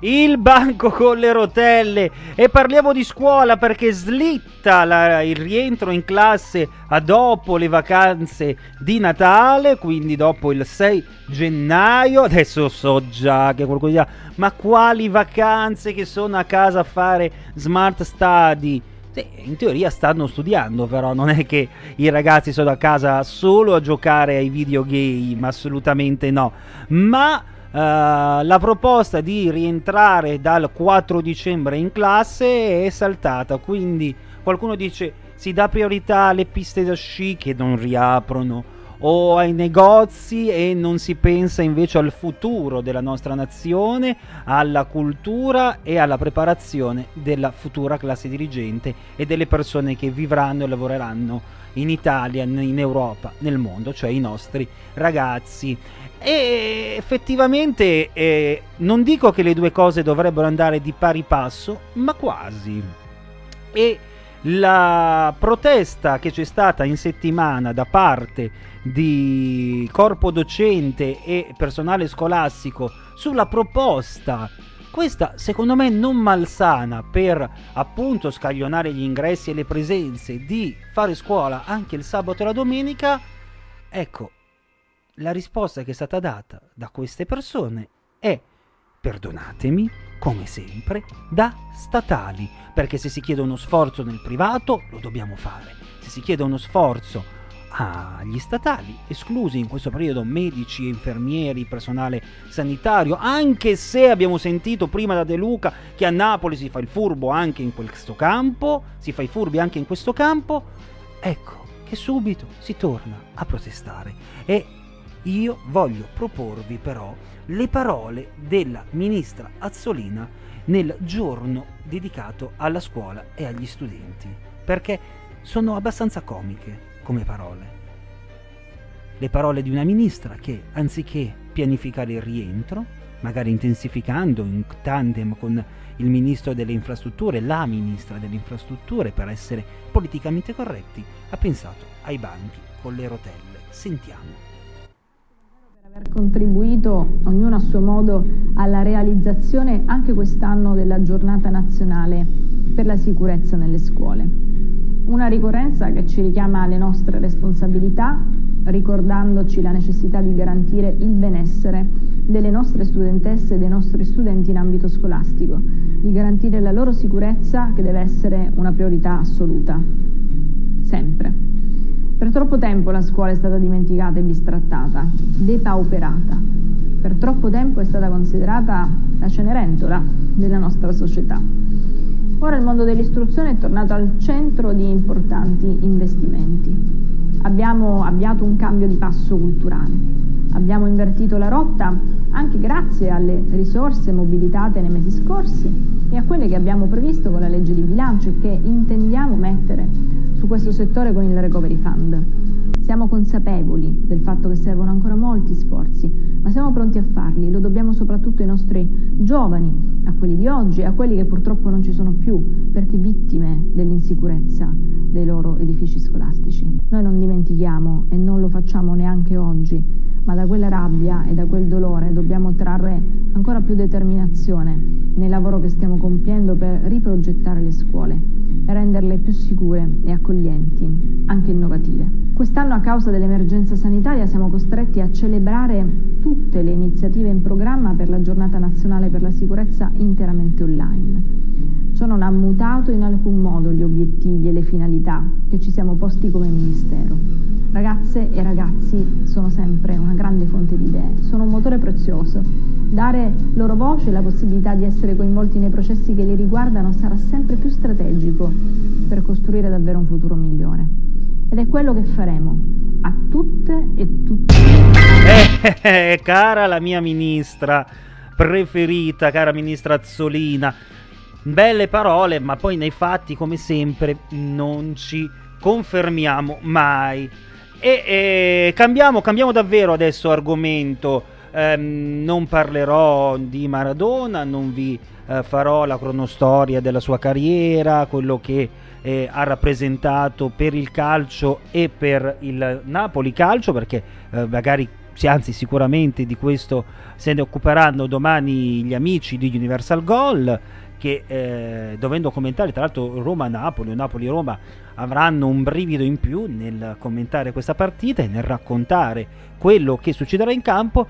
Il banco con le rotelle e parliamo di scuola perché slitta la- il rientro in classe a dopo le vacanze di Natale, quindi dopo il 6 gennaio. Adesso so già che qualcuno dirà, ma quali vacanze che sono a casa a fare smart study? In teoria stanno studiando, però non è che i ragazzi sono a casa solo a giocare ai videogame, assolutamente no. Ma la proposta di rientrare dal 4 dicembre in classe è saltata, quindi qualcuno dice si dà priorità alle piste da sci che non riaprono o ai negozi e non si pensa invece al futuro della nostra nazione, alla cultura e alla preparazione della futura classe dirigente e delle persone che vivranno e lavoreranno in Italia, in Europa, nel mondo, cioè i nostri ragazzi. E effettivamente eh, non dico che le due cose dovrebbero andare di pari passo, ma quasi. E la protesta che c'è stata in settimana da parte di corpo docente e personale scolastico sulla proposta, questa secondo me non malsana per appunto scaglionare gli ingressi e le presenze di fare scuola anche il sabato e la domenica, ecco, la risposta che è stata data da queste persone è, perdonatemi, come sempre, da statali, perché se si chiede uno sforzo nel privato lo dobbiamo fare, se si chiede uno sforzo agli statali, esclusi in questo periodo medici, infermieri, personale sanitario, anche se abbiamo sentito prima da De Luca che a Napoli si fa il furbo anche in questo campo, si fa i furbi anche in questo campo, ecco che subito si torna a protestare. E io voglio proporvi però le parole della ministra Azzolina nel giorno dedicato alla scuola e agli studenti, perché sono abbastanza comiche come parole. Le parole di una ministra che, anziché pianificare il rientro, magari intensificando in tandem con il ministro delle infrastrutture, la ministra delle infrastrutture, per essere politicamente corretti, ha pensato ai banchi con le rotelle. Sentiamo aver contribuito ognuno a suo modo alla realizzazione anche quest'anno della giornata nazionale per la sicurezza nelle scuole. Una ricorrenza che ci richiama alle nostre responsabilità, ricordandoci la necessità di garantire il benessere delle nostre studentesse e dei nostri studenti in ambito scolastico, di garantire la loro sicurezza che deve essere una priorità assoluta, sempre. Per troppo tempo la scuola è stata dimenticata e bistrattata, depauperata. Per troppo tempo è stata considerata la cenerentola della nostra società. Ora il mondo dell'istruzione è tornato al centro di importanti investimenti. Abbiamo avviato un cambio di passo culturale. Abbiamo invertito la rotta anche grazie alle risorse mobilitate nei mesi scorsi e a quelle che abbiamo previsto con la legge di bilancio e che intendiamo mettere su questo settore con il Recovery Fund. Siamo consapevoli del fatto che servono ancora molti sforzi, ma siamo pronti a farli, lo dobbiamo soprattutto ai nostri giovani, a quelli di oggi e a quelli che purtroppo non ci sono più, perché vittime dell'insicurezza dei loro edifici scolastici. Noi non dimentichiamo e non lo facciamo neanche oggi, ma da quella rabbia e da quel dolore dobbiamo trarre ancora più determinazione nel lavoro che stiamo compiendo per riprogettare le scuole e renderle più sicure e accoglienti, anche innovative. Quest'anno a causa dell'emergenza sanitaria siamo costretti a celebrare tutte le iniziative in programma per la giornata nazionale per la sicurezza interamente online. Non ha mutato in alcun modo gli obiettivi e le finalità che ci siamo posti come Ministero. Ragazze e ragazzi sono sempre una grande fonte di idee, sono un motore prezioso. Dare loro voce e la possibilità di essere coinvolti nei processi che li riguardano sarà sempre più strategico per costruire davvero un futuro migliore ed è quello che faremo a tutte e tutti. Eh, cara la mia ministra preferita, cara ministra Azzolina, belle parole, ma poi nei fatti, come sempre, non ci confermiamo mai. E, e cambiamo, cambiamo davvero adesso argomento. Um, non parlerò di Maradona, non vi uh, farò la cronostoria della sua carriera, quello che eh, ha rappresentato per il calcio e per il Napoli calcio, perché eh, magari, anzi sicuramente di questo se ne occuperanno domani gli amici di Universal Goal, che eh, dovendo commentare tra l'altro Roma-Napoli o Napoli-Roma avranno un brivido in più nel commentare questa partita e nel raccontare quello che succederà in campo.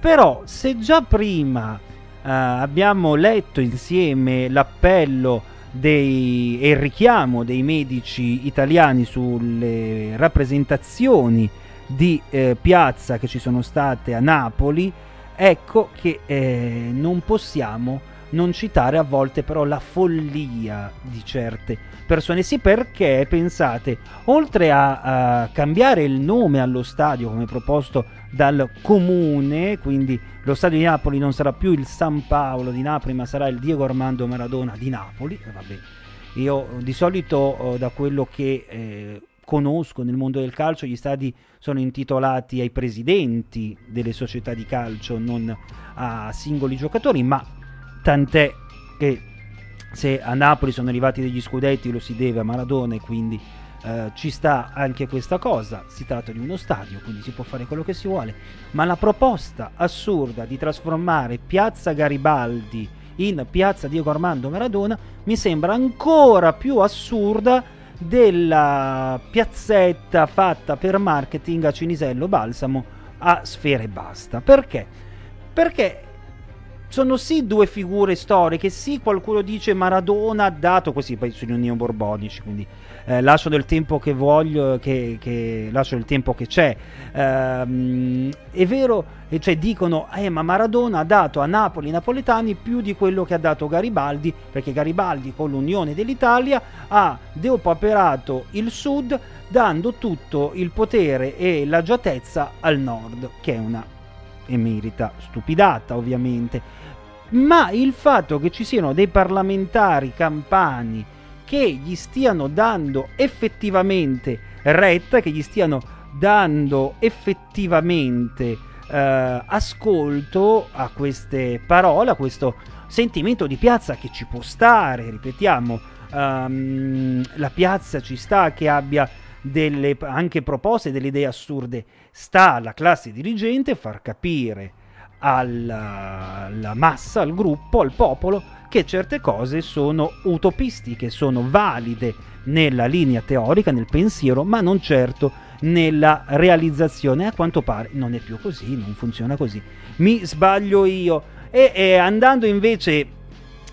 Però se già prima eh, abbiamo letto insieme l'appello dei, e il richiamo dei medici italiani sulle rappresentazioni di eh, piazza che ci sono state a Napoli, ecco che eh, non possiamo non citare a volte però la follia di certe persone. Sì, perché pensate, oltre a, a cambiare il nome allo stadio come proposto dal comune, quindi lo stadio di Napoli non sarà più il San Paolo di Napoli, ma sarà il Diego Armando Maradona di Napoli. Eh, vabbè. Io di solito, eh, da quello che eh, conosco nel mondo del calcio, gli stadi sono intitolati ai presidenti delle società di calcio, non a singoli giocatori, ma tant'è che se a Napoli sono arrivati degli scudetti lo si deve a Maradona e quindi eh, ci sta anche questa cosa, si tratta di uno stadio, quindi si può fare quello che si vuole, ma la proposta assurda di trasformare Piazza Garibaldi in Piazza Diego Armando Maradona mi sembra ancora più assurda della piazzetta fatta per marketing a Cinisello Balsamo a Sfera e Basta. Perché? Perché sono sì due figure storiche, sì qualcuno dice Maradona ha dato, questi poi sono neoborbonici, quindi eh, lascio del tempo che voglio, che, che lascio del tempo che c'è. Ehm, è vero, cioè dicono, eh, ma Maradona ha dato a Napoli i napoletani più di quello che ha dato Garibaldi, perché Garibaldi con l'Unione dell'Italia ha deopaperato il sud dando tutto il potere e l'agiatezza al nord, che è una emerita stupidata ovviamente. Ma il fatto che ci siano dei parlamentari campani che gli stiano dando effettivamente retta, che gli stiano dando effettivamente eh, ascolto a queste parole, a questo sentimento di piazza che ci può stare, ripetiamo, ehm, la piazza ci sta che abbia delle anche proposte, delle idee assurde, sta alla classe dirigente far capire alla, alla massa, al gruppo, al popolo, che certe cose sono utopistiche, sono valide nella linea teorica, nel pensiero, ma non certo nella realizzazione. A quanto pare non è più così, non funziona così. Mi sbaglio io. E, e andando invece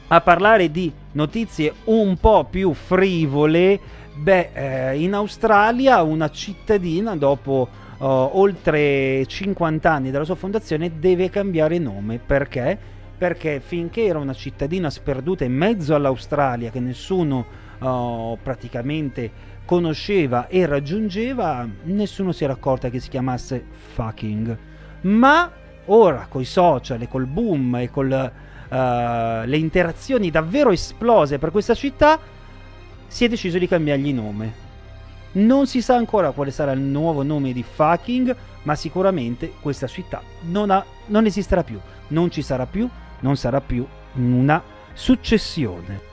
a parlare di notizie un po' più frivole, beh, eh, in Australia una cittadina dopo uh, oltre 50 anni dalla sua fondazione deve cambiare nome. Perché? Perché finché era una cittadina sperduta in mezzo all'Australia che nessuno uh, praticamente conosceva e raggiungeva, nessuno si era accorta che si chiamasse fucking. Ma ora con i social e col boom e con uh, le interazioni davvero esplose per questa città, si è deciso di cambiargli nome. Non si sa ancora quale sarà il nuovo nome di fucking, ma sicuramente questa città non, ha, non esisterà più, non ci sarà più, non sarà più una successione.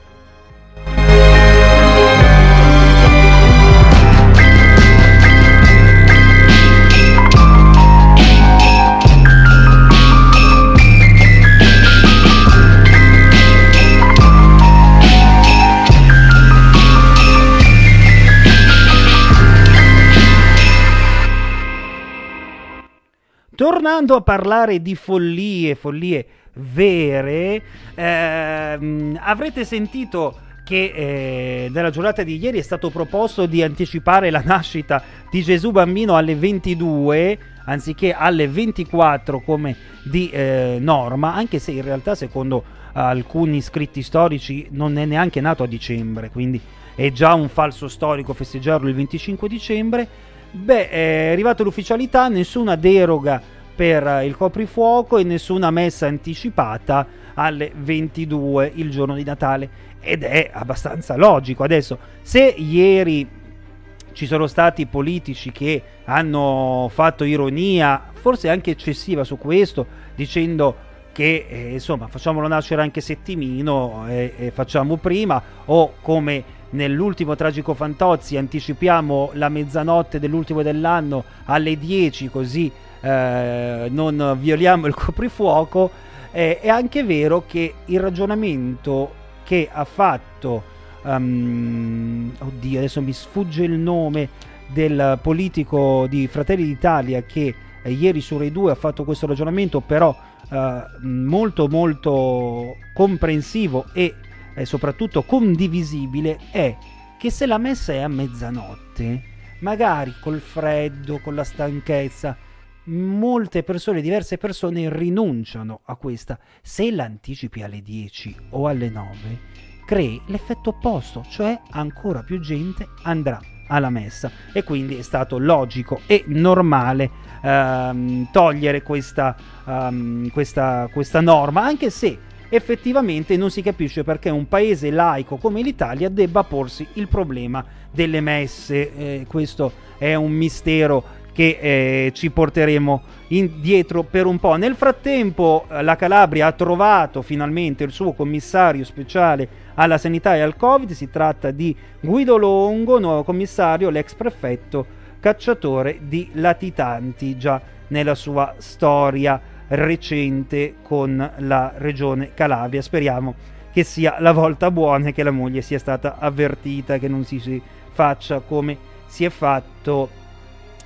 Tornando a parlare di follie, follie vere, ehm, avrete sentito che eh, giornata di ieri è stato proposto di anticipare la nascita di Gesù bambino alle 22 anziché alle 24 come di eh, norma, anche se in realtà secondo alcuni scritti storici non è neanche nato a dicembre, quindi è già un falso storico festeggiarlo il 25 dicembre. Beh, è arrivata l'ufficialità, nessuna deroga per il coprifuoco e nessuna messa anticipata alle 22 il giorno di Natale ed è abbastanza logico. Adesso, se ieri ci sono stati politici che hanno fatto ironia, forse anche eccessiva su questo, dicendo che eh, insomma facciamolo nascere anche Settimino e, e facciamo prima, o come nell'ultimo tragico Fantozzi anticipiamo la mezzanotte dell'ultimo dell'anno alle 10 così eh, non violiamo il coprifuoco. Eh, è anche vero che il ragionamento che ha fatto um, oddio adesso mi sfugge il nome del politico di Fratelli d'Italia che eh, ieri su Rai 2 ha fatto questo ragionamento però eh, molto molto comprensivo e e soprattutto condivisibile è che se la messa è a mezzanotte, magari col freddo, con la stanchezza, molte persone, diverse persone rinunciano a questa. Se l'anticipi alle 10 o alle 9, crei l'effetto opposto, cioè ancora più gente andrà alla messa e quindi è stato logico e normale ehm, togliere questa, um, questa, questa norma, anche se effettivamente non si capisce perché un paese laico come l'Italia debba porsi il problema delle messe. Eh, questo è un mistero che eh, ci porteremo indietro per un po'. Nel frattempo la Calabria ha trovato finalmente il suo commissario speciale alla sanità e al Covid, si tratta di Guido Longo, nuovo commissario, l'ex prefetto cacciatore di latitanti già nella sua storia recente con la regione Calabria. Speriamo che sia la volta buona e che la moglie sia stata avvertita, che non si faccia come si è fatto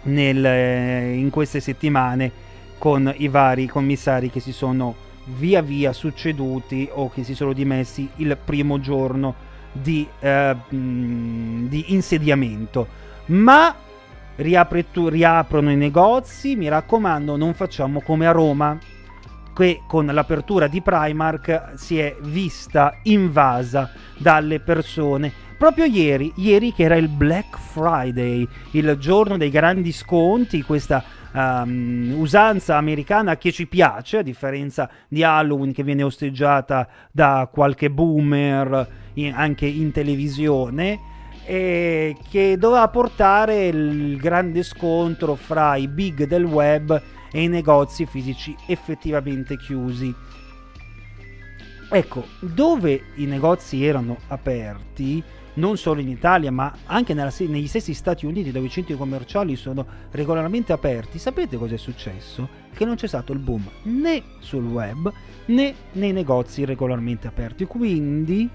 nel, eh, in queste settimane con i vari commissari che si sono via via succeduti o che si sono dimessi il primo giorno di, eh, di insediamento. Ma riapre- riaprono i negozi, mi raccomando, non facciamo come a Roma, che con l'apertura di Primark si è vista invasa dalle persone. Proprio ieri, ieri che era il Black Friday, il giorno dei grandi sconti, questa um, usanza americana che ci piace, a differenza di Halloween che viene osteggiata da qualche boomer in- anche in televisione, e che doveva portare il grande scontro fra i big del web e i negozi fisici effettivamente chiusi. Ecco, dove i negozi erano aperti, non solo in Italia, ma anche nella, negli stessi Stati Uniti, dove i centri commerciali sono regolarmente aperti, sapete cosa è successo? Che non c'è stato il boom né sul web né nei negozi regolarmente aperti. Quindi,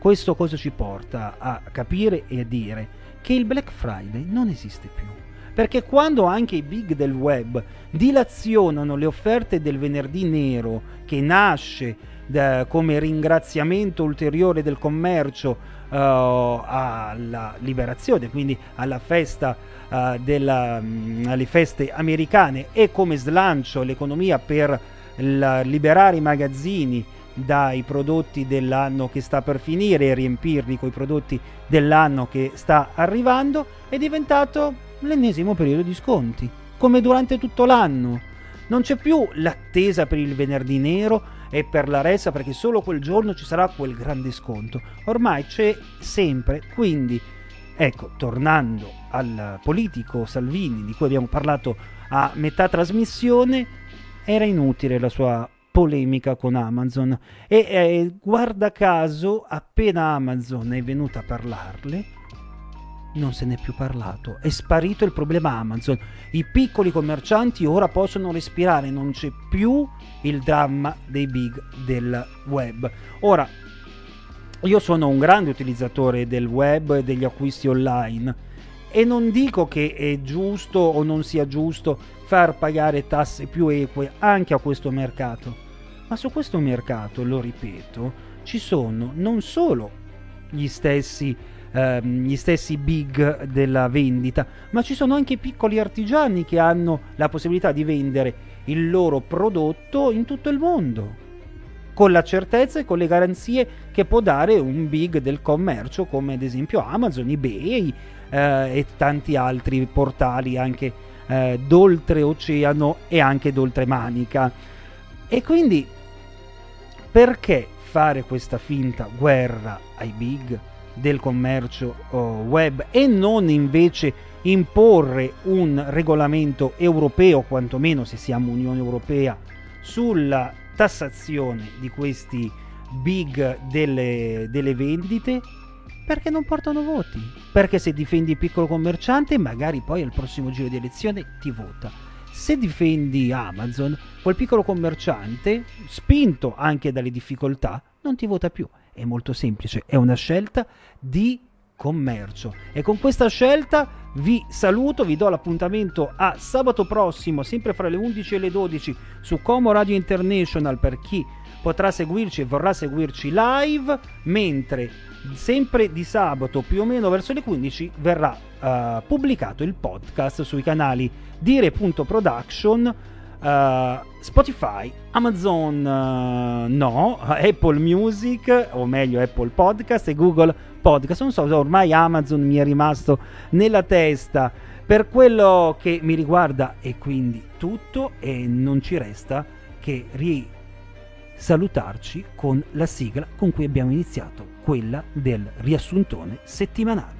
questo cosa ci porta a capire e a dire che il Black Friday non esiste più. Perché quando anche i big del web dilazionano le offerte del venerdì nero, che nasce da, come ringraziamento ulteriore del commercio uh, alla liberazione, quindi alla festa uh, della, mh, alle feste americane e come slancio all'economia per la, liberare i magazzini dai prodotti dell'anno che sta per finire e riempirli con i prodotti dell'anno che sta arrivando, è diventato l'ennesimo periodo di sconti, come durante tutto l'anno. Non c'è più l'attesa per il venerdì nero e per la resa perché solo quel giorno ci sarà quel grande sconto. Ormai c'è sempre, quindi ecco, tornando al politico Salvini di cui abbiamo parlato a metà trasmissione, era inutile la sua polemica con Amazon e eh, guarda caso appena Amazon è venuta a parlarle non se n'è più parlato, è sparito il problema Amazon. I piccoli commercianti ora possono respirare, non c'è più il dramma dei big del web. Ora, io sono un grande utilizzatore del web e degli acquisti online e non dico che è giusto o non sia giusto far pagare tasse più eque anche a questo mercato, ma su questo mercato, lo ripeto, ci sono non solo gli stessi ehm, gli stessi big della vendita, ma ci sono anche piccoli artigiani che hanno la possibilità di vendere il loro prodotto in tutto il mondo con la certezza e con le garanzie che può dare un big del commercio come ad esempio Amazon, eBay eh, e tanti altri portali anche eh, d'oltreoceano e anche d'oltremanica. E quindi perché fare questa finta guerra ai big del commercio oh, web e non invece imporre un regolamento europeo, quantomeno se siamo Unione Europea, sulla tassazione di questi big delle, delle vendite perché non portano voti. Perché se difendi il piccolo commerciante, magari poi al prossimo giro di elezione ti vota. Se difendi Amazon, quel piccolo commerciante, spinto anche dalle difficoltà, non ti vota più. È molto semplice, è una scelta di commercio. E con questa scelta vi saluto, vi do l'appuntamento a sabato prossimo, sempre fra le 11 e le 12 su Como Radio International per chi potrà seguirci e vorrà seguirci live, mentre sempre di sabato più o meno verso le 15 verrà uh, pubblicato il podcast sui canali dire.production Uh, Spotify, Amazon uh, no, Apple Music, o meglio Apple Podcast e Google Podcast. Non so, ormai Amazon mi è rimasto nella testa. Per quello che mi riguarda è quindi tutto e non ci resta che risalutarci con la sigla con cui abbiamo iniziato, quella del riassuntone settimanale.